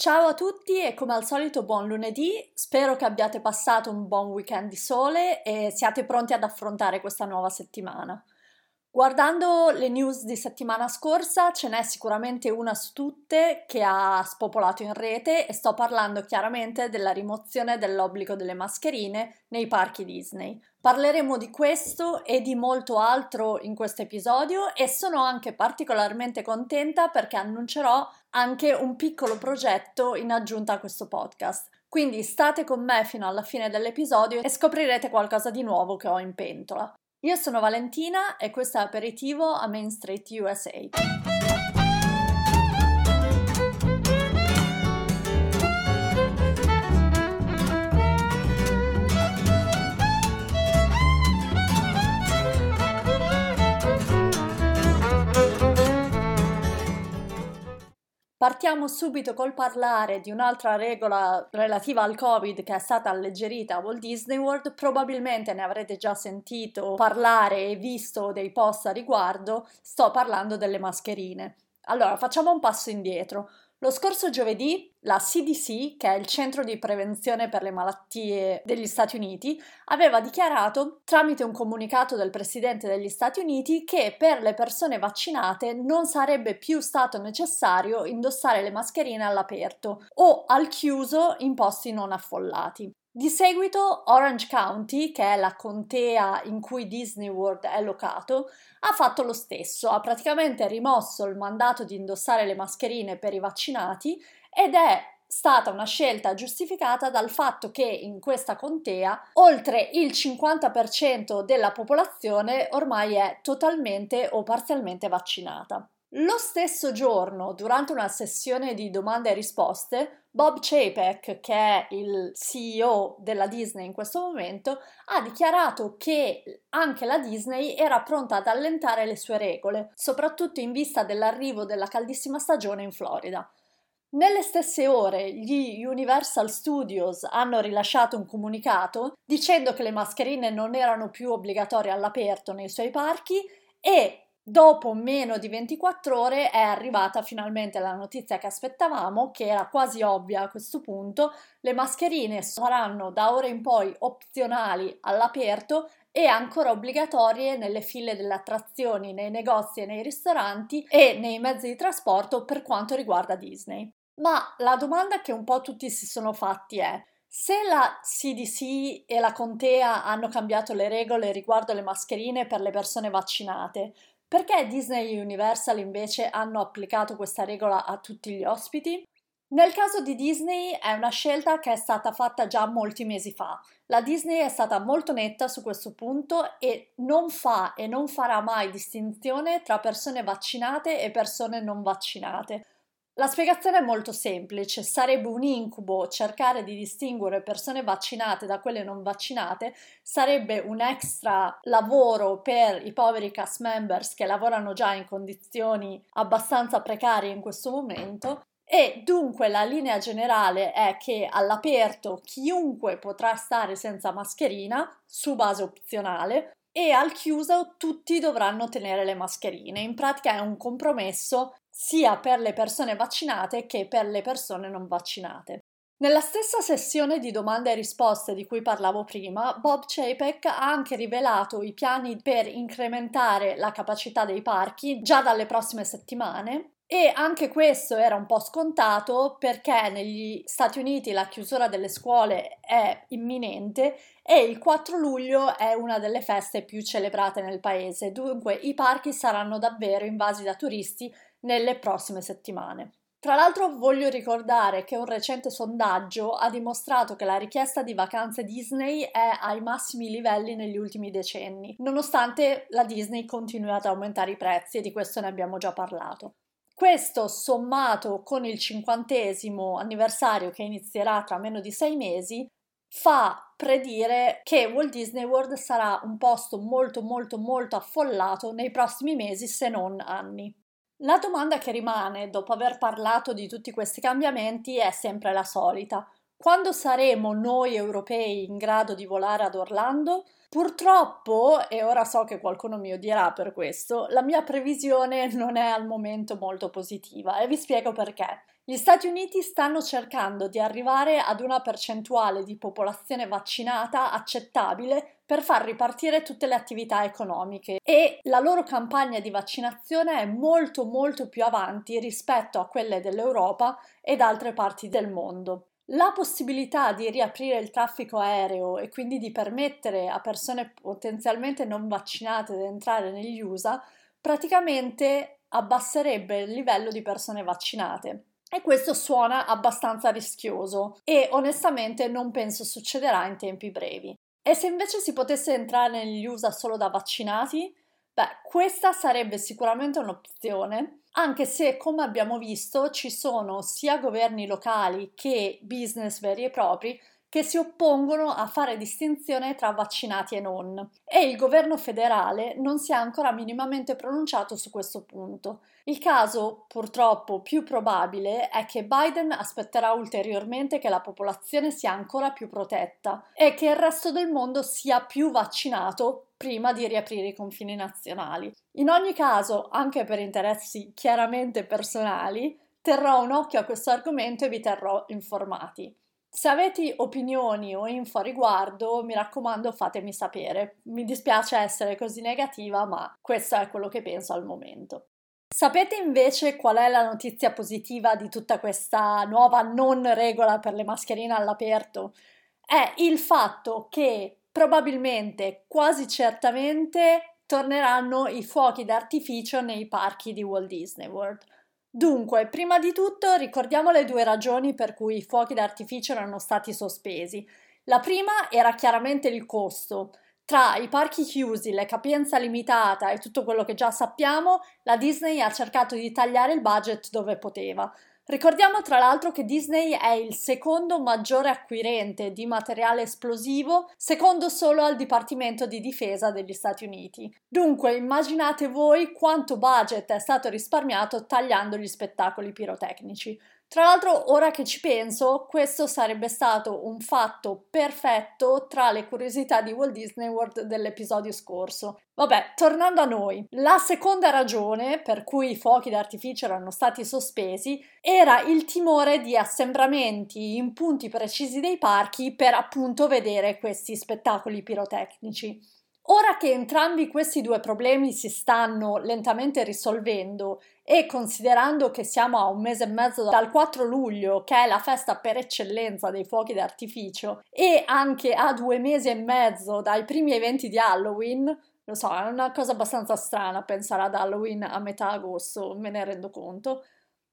Ciao a tutti e come al solito buon lunedì, spero che abbiate passato un buon weekend di sole e siate pronti ad affrontare questa nuova settimana. Guardando le news di settimana scorsa, ce n'è sicuramente una su tutte che ha spopolato in rete e sto parlando chiaramente della rimozione dell'obbligo delle mascherine nei parchi Disney. Parleremo di questo e di molto altro in questo episodio e sono anche particolarmente contenta perché annuncerò anche un piccolo progetto in aggiunta a questo podcast. Quindi state con me fino alla fine dell'episodio e scoprirete qualcosa di nuovo che ho in pentola. Io sono Valentina e questo è Aperitivo a Main Street USA. Partiamo subito col parlare di un'altra regola relativa al Covid che è stata alleggerita a Walt Disney World. Probabilmente ne avrete già sentito parlare e visto dei post a riguardo. Sto parlando delle mascherine. Allora, facciamo un passo indietro. Lo scorso giovedì la CDC, che è il centro di prevenzione per le malattie degli Stati Uniti, aveva dichiarato tramite un comunicato del Presidente degli Stati Uniti che per le persone vaccinate non sarebbe più stato necessario indossare le mascherine all'aperto o al chiuso in posti non affollati. Di seguito Orange County, che è la contea in cui Disney World è locato, ha fatto lo stesso, ha praticamente rimosso il mandato di indossare le mascherine per i vaccinati ed è stata una scelta giustificata dal fatto che in questa contea oltre il 50% della popolazione ormai è totalmente o parzialmente vaccinata. Lo stesso giorno, durante una sessione di domande e risposte, Bob Chapek, che è il CEO della Disney in questo momento, ha dichiarato che anche la Disney era pronta ad allentare le sue regole, soprattutto in vista dell'arrivo della caldissima stagione in Florida. Nelle stesse ore gli Universal Studios hanno rilasciato un comunicato dicendo che le mascherine non erano più obbligatorie all'aperto nei suoi parchi e Dopo meno di 24 ore è arrivata finalmente la notizia che aspettavamo, che era quasi ovvia a questo punto, le mascherine saranno da ora in poi opzionali all'aperto e ancora obbligatorie nelle file delle attrazioni, nei negozi e nei ristoranti e nei mezzi di trasporto per quanto riguarda Disney. Ma la domanda che un po' tutti si sono fatti è se la CDC e la contea hanno cambiato le regole riguardo le mascherine per le persone vaccinate, perché Disney e Universal invece hanno applicato questa regola a tutti gli ospiti? Nel caso di Disney è una scelta che è stata fatta già molti mesi fa. La Disney è stata molto netta su questo punto e non fa e non farà mai distinzione tra persone vaccinate e persone non vaccinate. La spiegazione è molto semplice, sarebbe un incubo cercare di distinguere persone vaccinate da quelle non vaccinate, sarebbe un extra lavoro per i poveri cast members che lavorano già in condizioni abbastanza precarie in questo momento. E dunque la linea generale è che all'aperto chiunque potrà stare senza mascherina su base opzionale e al chiuso tutti dovranno tenere le mascherine. In pratica è un compromesso sia per le persone vaccinate che per le persone non vaccinate. Nella stessa sessione di domande e risposte di cui parlavo prima, Bob Chapek ha anche rivelato i piani per incrementare la capacità dei parchi già dalle prossime settimane e anche questo era un po' scontato perché negli Stati Uniti la chiusura delle scuole è imminente e il 4 luglio è una delle feste più celebrate nel paese, dunque i parchi saranno davvero invasi da turisti nelle prossime settimane. Tra l'altro voglio ricordare che un recente sondaggio ha dimostrato che la richiesta di vacanze Disney è ai massimi livelli negli ultimi decenni, nonostante la Disney continui ad aumentare i prezzi e di questo ne abbiamo già parlato. Questo sommato con il cinquantesimo anniversario che inizierà tra meno di sei mesi fa predire che Walt Disney World sarà un posto molto molto molto affollato nei prossimi mesi se non anni. La domanda che rimane, dopo aver parlato di tutti questi cambiamenti, è sempre la solita. Quando saremo noi europei in grado di volare ad Orlando? Purtroppo, e ora so che qualcuno mi odierà per questo, la mia previsione non è al momento molto positiva e vi spiego perché. Gli Stati Uniti stanno cercando di arrivare ad una percentuale di popolazione vaccinata accettabile per far ripartire tutte le attività economiche e la loro campagna di vaccinazione è molto molto più avanti rispetto a quelle dell'Europa ed altre parti del mondo. La possibilità di riaprire il traffico aereo e quindi di permettere a persone potenzialmente non vaccinate di entrare negli USA praticamente abbasserebbe il livello di persone vaccinate. E questo suona abbastanza rischioso e onestamente non penso succederà in tempi brevi. E se invece si potesse entrare negli USA solo da vaccinati? Beh, questa sarebbe sicuramente un'opzione, anche se come abbiamo visto ci sono sia governi locali che business veri e propri che si oppongono a fare distinzione tra vaccinati e non e il governo federale non si è ancora minimamente pronunciato su questo punto. Il caso purtroppo più probabile è che Biden aspetterà ulteriormente che la popolazione sia ancora più protetta e che il resto del mondo sia più vaccinato prima di riaprire i confini nazionali. In ogni caso, anche per interessi chiaramente personali, terrò un occhio a questo argomento e vi terrò informati. Se avete opinioni o info a riguardo, mi raccomando fatemi sapere. Mi dispiace essere così negativa, ma questo è quello che penso al momento. Sapete invece qual è la notizia positiva di tutta questa nuova non regola per le mascherine all'aperto? È il fatto che probabilmente, quasi certamente, torneranno i fuochi d'artificio nei parchi di Walt Disney World. Dunque, prima di tutto ricordiamo le due ragioni per cui i fuochi d'artificio erano stati sospesi. La prima era chiaramente il costo. Tra i parchi chiusi, le capienza limitata e tutto quello che già sappiamo, la Disney ha cercato di tagliare il budget dove poteva. Ricordiamo tra l'altro che Disney è il secondo maggiore acquirente di materiale esplosivo, secondo solo al Dipartimento di Difesa degli Stati Uniti. Dunque immaginate voi quanto budget è stato risparmiato tagliando gli spettacoli pirotecnici. Tra l'altro, ora che ci penso, questo sarebbe stato un fatto perfetto tra le curiosità di Walt Disney World dell'episodio scorso. Vabbè, tornando a noi, la seconda ragione per cui i fuochi d'artificio erano stati sospesi era il timore di assembramenti in punti precisi dei parchi per appunto vedere questi spettacoli pirotecnici. Ora che entrambi questi due problemi si stanno lentamente risolvendo e considerando che siamo a un mese e mezzo dal 4 luglio, che è la festa per eccellenza dei fuochi d'artificio, e anche a due mesi e mezzo dai primi eventi di Halloween, lo so, è una cosa abbastanza strana pensare ad Halloween a metà agosto, me ne rendo conto.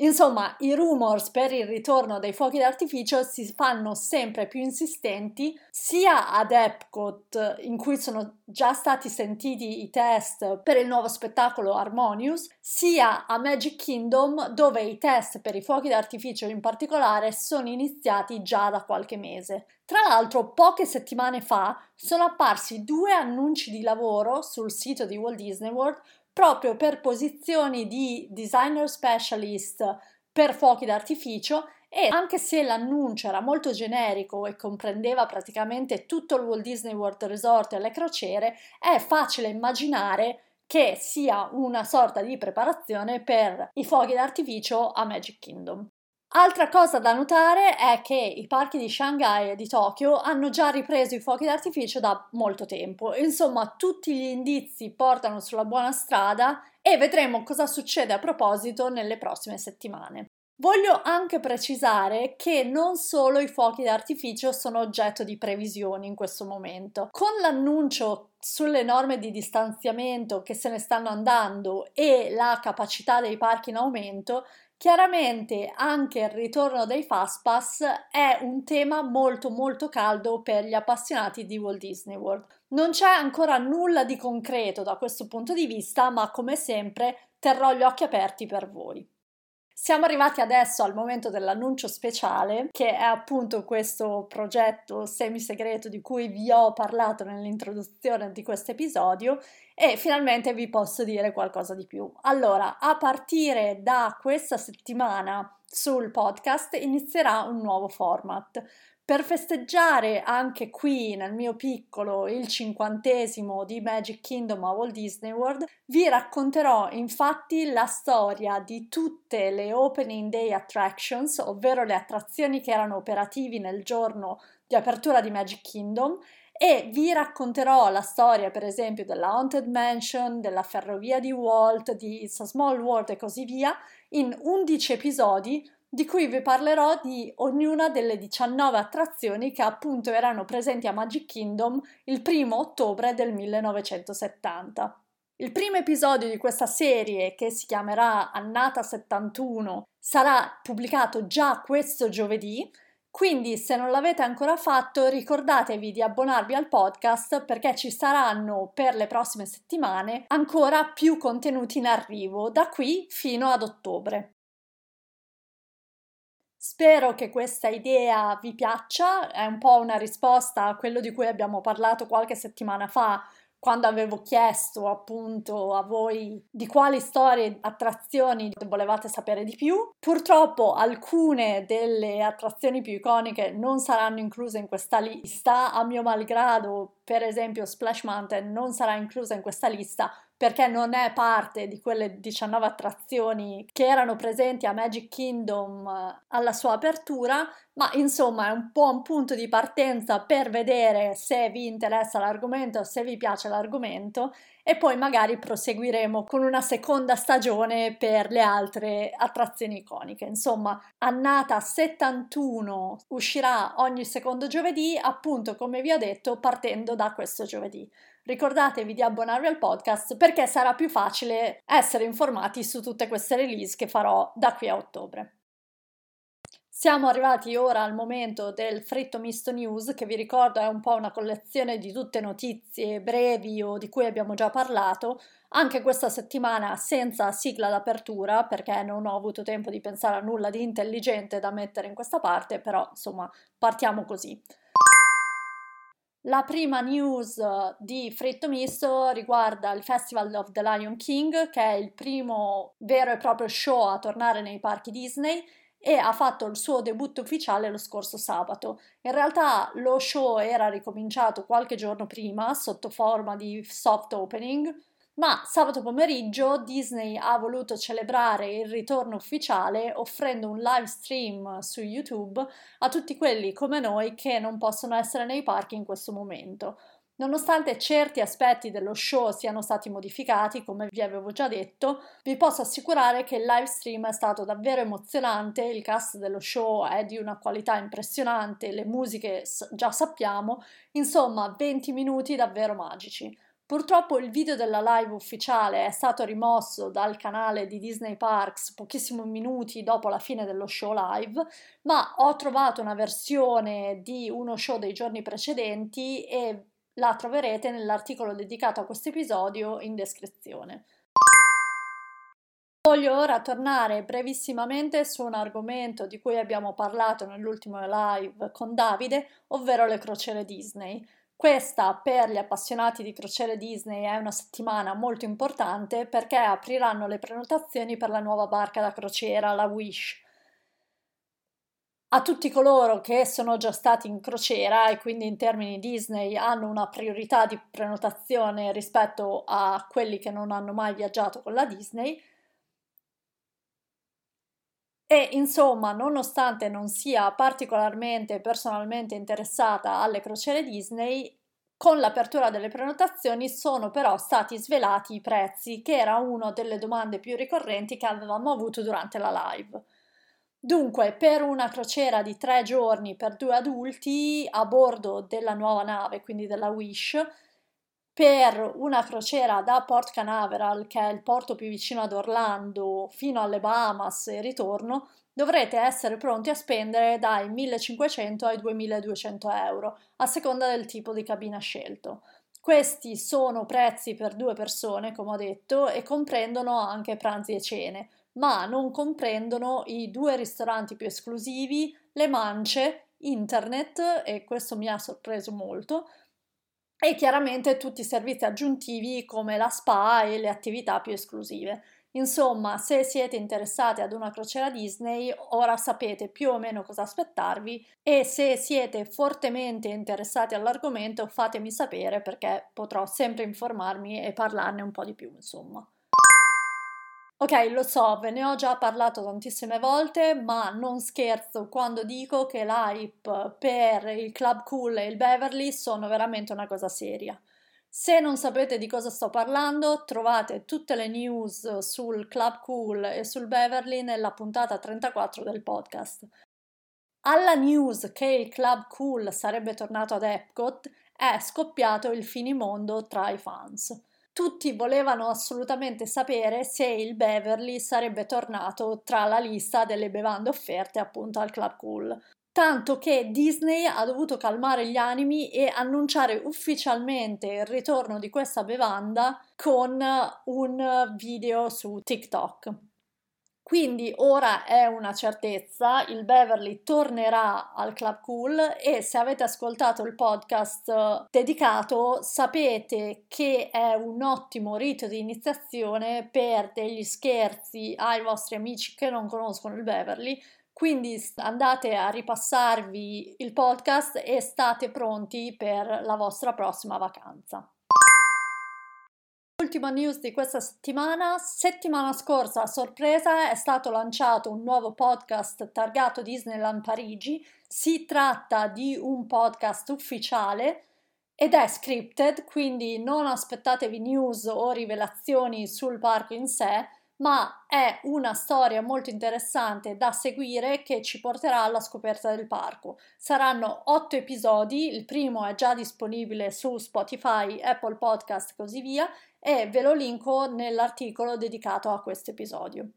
Insomma, i rumors per il ritorno dei fuochi d'artificio si fanno sempre più insistenti sia ad Epcot, in cui sono già stati sentiti i test per il nuovo spettacolo Harmonious, sia a Magic Kingdom, dove i test per i fuochi d'artificio in particolare sono iniziati già da qualche mese. Tra l'altro, poche settimane fa sono apparsi due annunci di lavoro sul sito di Walt Disney World proprio per posizioni di designer specialist per fuochi d'artificio e anche se l'annuncio era molto generico e comprendeva praticamente tutto il Walt Disney World Resort e le crociere, è facile immaginare che sia una sorta di preparazione per i fuochi d'artificio a Magic Kingdom. Altra cosa da notare è che i parchi di Shanghai e di Tokyo hanno già ripreso i fuochi d'artificio da molto tempo, insomma tutti gli indizi portano sulla buona strada e vedremo cosa succede a proposito nelle prossime settimane. Voglio anche precisare che non solo i fuochi d'artificio sono oggetto di previsioni in questo momento. Con l'annuncio sulle norme di distanziamento che se ne stanno andando e la capacità dei parchi in aumento, Chiaramente anche il ritorno dei Fastpass è un tema molto molto caldo per gli appassionati di Walt Disney World. Non c'è ancora nulla di concreto da questo punto di vista, ma come sempre terrò gli occhi aperti per voi. Siamo arrivati adesso al momento dell'annuncio speciale, che è appunto questo progetto semi-segreto di cui vi ho parlato nell'introduzione di questo episodio e finalmente vi posso dire qualcosa di più. Allora, a partire da questa settimana sul podcast inizierà un nuovo format. Per festeggiare anche qui nel mio piccolo il cinquantesimo di Magic Kingdom a Walt Disney World, vi racconterò infatti la storia di tutte le Opening Day Attractions, ovvero le attrazioni che erano operativi nel giorno di apertura di Magic Kingdom e vi racconterò la storia per esempio della Haunted Mansion, della ferrovia di Walt, di It's a Small World e così via in 11 episodi di cui vi parlerò di ognuna delle 19 attrazioni che appunto erano presenti a Magic Kingdom il primo ottobre del 1970. Il primo episodio di questa serie, che si chiamerà Annata 71, sarà pubblicato già questo giovedì, quindi se non l'avete ancora fatto ricordatevi di abbonarvi al podcast perché ci saranno per le prossime settimane ancora più contenuti in arrivo da qui fino ad ottobre. Spero che questa idea vi piaccia, è un po' una risposta a quello di cui abbiamo parlato qualche settimana fa quando avevo chiesto appunto a voi di quali storie, attrazioni volevate sapere di più. Purtroppo alcune delle attrazioni più iconiche non saranno incluse in questa lista, a mio malgrado, per esempio Splash Mountain non sarà inclusa in questa lista perché non è parte di quelle 19 attrazioni che erano presenti a Magic Kingdom eh, alla sua apertura, ma insomma è un po' un punto di partenza per vedere se vi interessa l'argomento, se vi piace l'argomento e poi magari proseguiremo con una seconda stagione per le altre attrazioni iconiche. Insomma, Annata 71 uscirà ogni secondo giovedì, appunto come vi ho detto, partendo da questo giovedì. Ricordatevi di abbonarvi al podcast perché sarà più facile essere informati su tutte queste release che farò da qui a ottobre. Siamo arrivati ora al momento del fritto misto news, che vi ricordo è un po' una collezione di tutte notizie brevi o di cui abbiamo già parlato, anche questa settimana senza sigla d'apertura, perché non ho avuto tempo di pensare a nulla di intelligente da mettere in questa parte, però insomma partiamo così. La prima news di Fritto Misto riguarda il Festival of the Lion King, che è il primo vero e proprio show a tornare nei parchi Disney e ha fatto il suo debutto ufficiale lo scorso sabato. In realtà lo show era ricominciato qualche giorno prima sotto forma di soft opening, ma sabato pomeriggio Disney ha voluto celebrare il ritorno ufficiale offrendo un live stream su YouTube a tutti quelli come noi che non possono essere nei parchi in questo momento. Nonostante certi aspetti dello show siano stati modificati, come vi avevo già detto, vi posso assicurare che il live stream è stato davvero emozionante, il cast dello show è di una qualità impressionante, le musiche già sappiamo, insomma 20 minuti davvero magici. Purtroppo il video della live ufficiale è stato rimosso dal canale di Disney Parks pochissimi minuti dopo la fine dello show live, ma ho trovato una versione di uno show dei giorni precedenti e la troverete nell'articolo dedicato a questo episodio in descrizione. Voglio ora tornare brevissimamente su un argomento di cui abbiamo parlato nell'ultimo live con Davide, ovvero le crociere Disney. Questa per gli appassionati di crociere Disney è una settimana molto importante perché apriranno le prenotazioni per la nuova barca da crociera, la Wish. A tutti coloro che sono già stati in crociera e quindi in termini Disney hanno una priorità di prenotazione rispetto a quelli che non hanno mai viaggiato con la Disney, e insomma, nonostante non sia particolarmente personalmente interessata alle crociere Disney, con l'apertura delle prenotazioni sono però stati svelati i prezzi, che era una delle domande più ricorrenti che avevamo avuto durante la live. Dunque, per una crociera di tre giorni per due adulti a bordo della nuova nave, quindi della Wish, per una crociera da Port Canaveral, che è il porto più vicino ad Orlando, fino alle Bahamas e ritorno, dovrete essere pronti a spendere dai 1500 ai 2200 euro, a seconda del tipo di cabina scelto. Questi sono prezzi per due persone, come ho detto, e comprendono anche pranzi e cene, ma non comprendono i due ristoranti più esclusivi, le mance, internet, e questo mi ha sorpreso molto, e chiaramente tutti i servizi aggiuntivi come la spa e le attività più esclusive. Insomma, se siete interessati ad una crociera Disney, ora sapete più o meno cosa aspettarvi e se siete fortemente interessati all'argomento, fatemi sapere perché potrò sempre informarmi e parlarne un po' di più, insomma. Ok, lo so, ve ne ho già parlato tantissime volte, ma non scherzo quando dico che l'hype per il Club Cool e il Beverly sono veramente una cosa seria. Se non sapete di cosa sto parlando, trovate tutte le news sul Club Cool e sul Beverly nella puntata 34 del podcast. Alla news che il Club Cool sarebbe tornato ad Epcot è scoppiato il finimondo tra i fans tutti volevano assolutamente sapere se il Beverly sarebbe tornato tra la lista delle bevande offerte appunto al Club Cool. Tanto che Disney ha dovuto calmare gli animi e annunciare ufficialmente il ritorno di questa bevanda con un video su TikTok. Quindi ora è una certezza, il Beverly tornerà al Club Cool e se avete ascoltato il podcast dedicato sapete che è un ottimo rito di iniziazione per degli scherzi ai vostri amici che non conoscono il Beverly. Quindi andate a ripassarvi il podcast e state pronti per la vostra prossima vacanza. Ultima news di questa settimana. Settimana scorsa, a sorpresa, è stato lanciato un nuovo podcast targato Disneyland Parigi. Si tratta di un podcast ufficiale ed è scripted, quindi non aspettatevi news o rivelazioni sul parco in sé, ma è una storia molto interessante da seguire che ci porterà alla scoperta del parco. Saranno otto episodi, il primo è già disponibile su Spotify, Apple Podcast e così via e ve lo linko nell'articolo dedicato a questo episodio.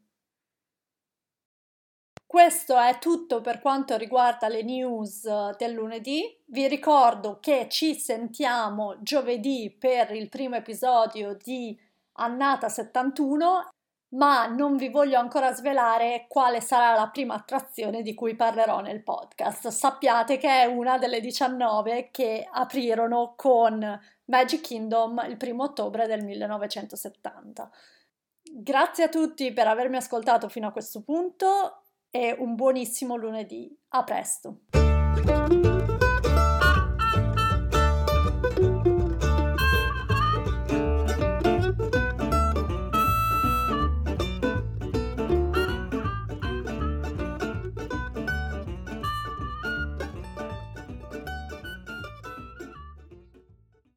Questo è tutto per quanto riguarda le news del lunedì. Vi ricordo che ci sentiamo giovedì per il primo episodio di Annata 71 ma non vi voglio ancora svelare quale sarà la prima attrazione di cui parlerò nel podcast. Sappiate che è una delle 19 che aprirono con Magic Kingdom il primo ottobre del 1970. Grazie a tutti per avermi ascoltato fino a questo punto e un buonissimo lunedì. A presto!